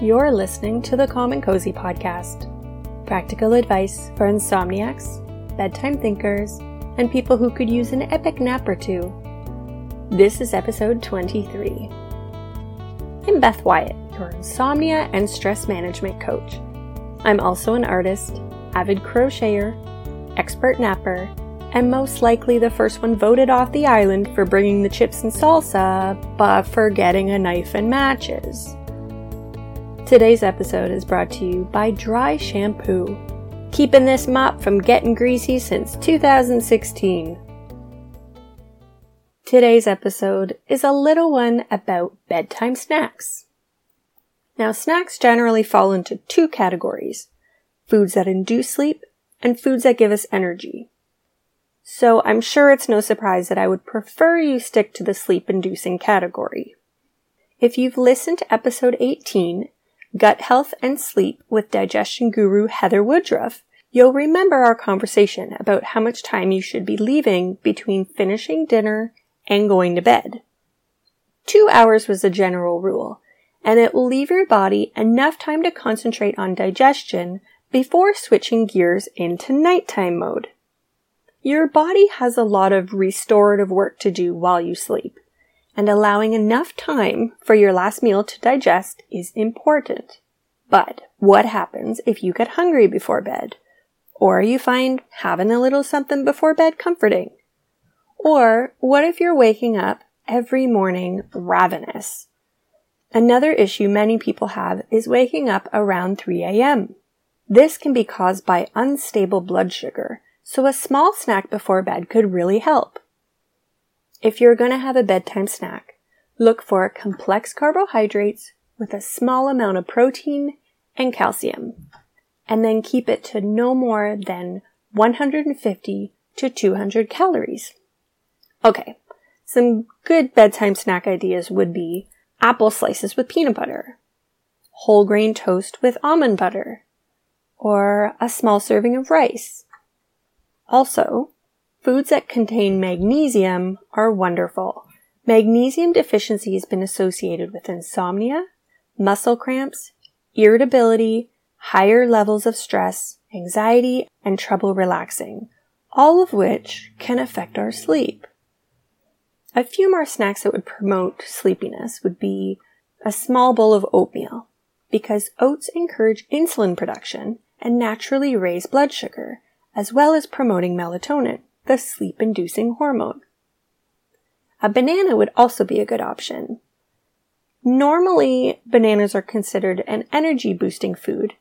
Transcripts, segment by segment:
You're listening to the Calm and Cozy podcast practical advice for insomniacs, bedtime thinkers, and people who could use an epic nap or two. This is episode 23. I'm Beth Wyatt, your insomnia and stress management coach. I'm also an artist, avid crocheter, expert napper, and most likely the first one voted off the island for bringing the chips and salsa, but for getting a knife and matches. Today's episode is brought to you by Dry Shampoo, keeping this mop from getting greasy since 2016. Today's episode is a little one about bedtime snacks. Now, snacks generally fall into two categories foods that induce sleep and foods that give us energy. So I'm sure it's no surprise that I would prefer you stick to the sleep inducing category. If you've listened to episode 18, Gut Health and Sleep with digestion guru Heather Woodruff, you'll remember our conversation about how much time you should be leaving between finishing dinner and going to bed. Two hours was the general rule, and it will leave your body enough time to concentrate on digestion before switching gears into nighttime mode. Your body has a lot of restorative work to do while you sleep and allowing enough time for your last meal to digest is important. But what happens if you get hungry before bed? Or you find having a little something before bed comforting? Or what if you're waking up every morning ravenous? Another issue many people have is waking up around 3 a.m. This can be caused by unstable blood sugar, so a small snack before bed could really help. If you're going to have a bedtime snack, look for complex carbohydrates with a small amount of protein and calcium, and then keep it to no more than 150 to 200 calories. Okay, some good bedtime snack ideas would be apple slices with peanut butter, whole grain toast with almond butter, or a small serving of rice. Also, Foods that contain magnesium are wonderful. Magnesium deficiency has been associated with insomnia, muscle cramps, irritability, higher levels of stress, anxiety, and trouble relaxing, all of which can affect our sleep. A few more snacks that would promote sleepiness would be a small bowl of oatmeal, because oats encourage insulin production and naturally raise blood sugar, as well as promoting melatonin the sleep inducing hormone. A banana would also be a good option. Normally, bananas are considered an energy boosting food,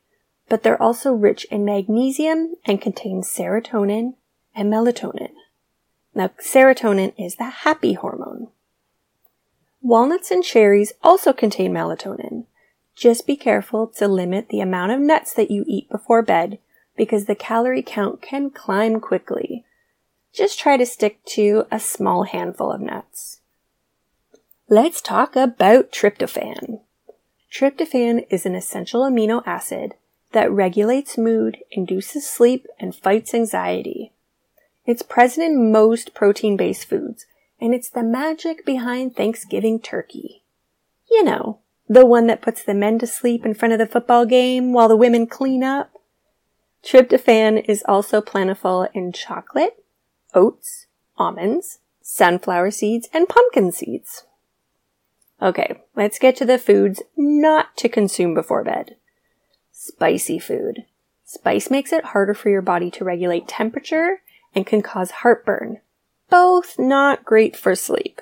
but they're also rich in magnesium and contain serotonin and melatonin. Now, serotonin is the happy hormone. Walnuts and cherries also contain melatonin. Just be careful to limit the amount of nuts that you eat before bed because the calorie count can climb quickly just try to stick to a small handful of nuts. Let's talk about tryptophan. Tryptophan is an essential amino acid that regulates mood, induces sleep, and fights anxiety. It's present in most protein based foods, and it's the magic behind Thanksgiving turkey. You know, the one that puts the men to sleep in front of the football game while the women clean up. Tryptophan is also plentiful in chocolate, oats, almonds, sunflower seeds, and pumpkin seeds. Okay, let's get to the foods not to consume before bed. Spicy food. Spice makes it harder for your body to regulate temperature and can cause heartburn. Both not great for sleep.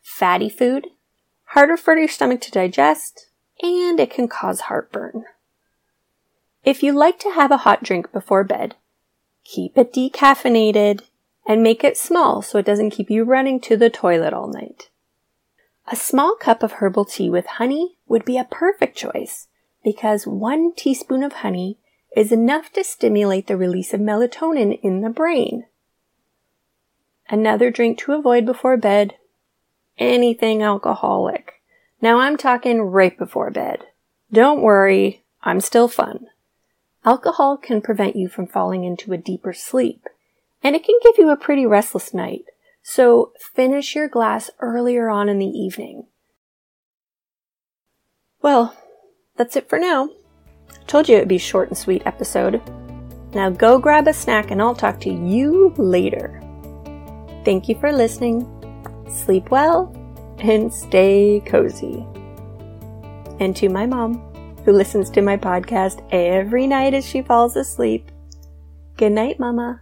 Fatty food. Harder for your stomach to digest, and it can cause heartburn. If you like to have a hot drink before bed, Keep it decaffeinated and make it small so it doesn't keep you running to the toilet all night. A small cup of herbal tea with honey would be a perfect choice because one teaspoon of honey is enough to stimulate the release of melatonin in the brain. Another drink to avoid before bed anything alcoholic. Now I'm talking right before bed. Don't worry, I'm still fun. Alcohol can prevent you from falling into a deeper sleep, and it can give you a pretty restless night. So finish your glass earlier on in the evening. Well, that's it for now. Told you it would be short and sweet episode. Now go grab a snack and I'll talk to you later. Thank you for listening. Sleep well and stay cozy. And to my mom, who listens to my podcast every night as she falls asleep, good night, Mama.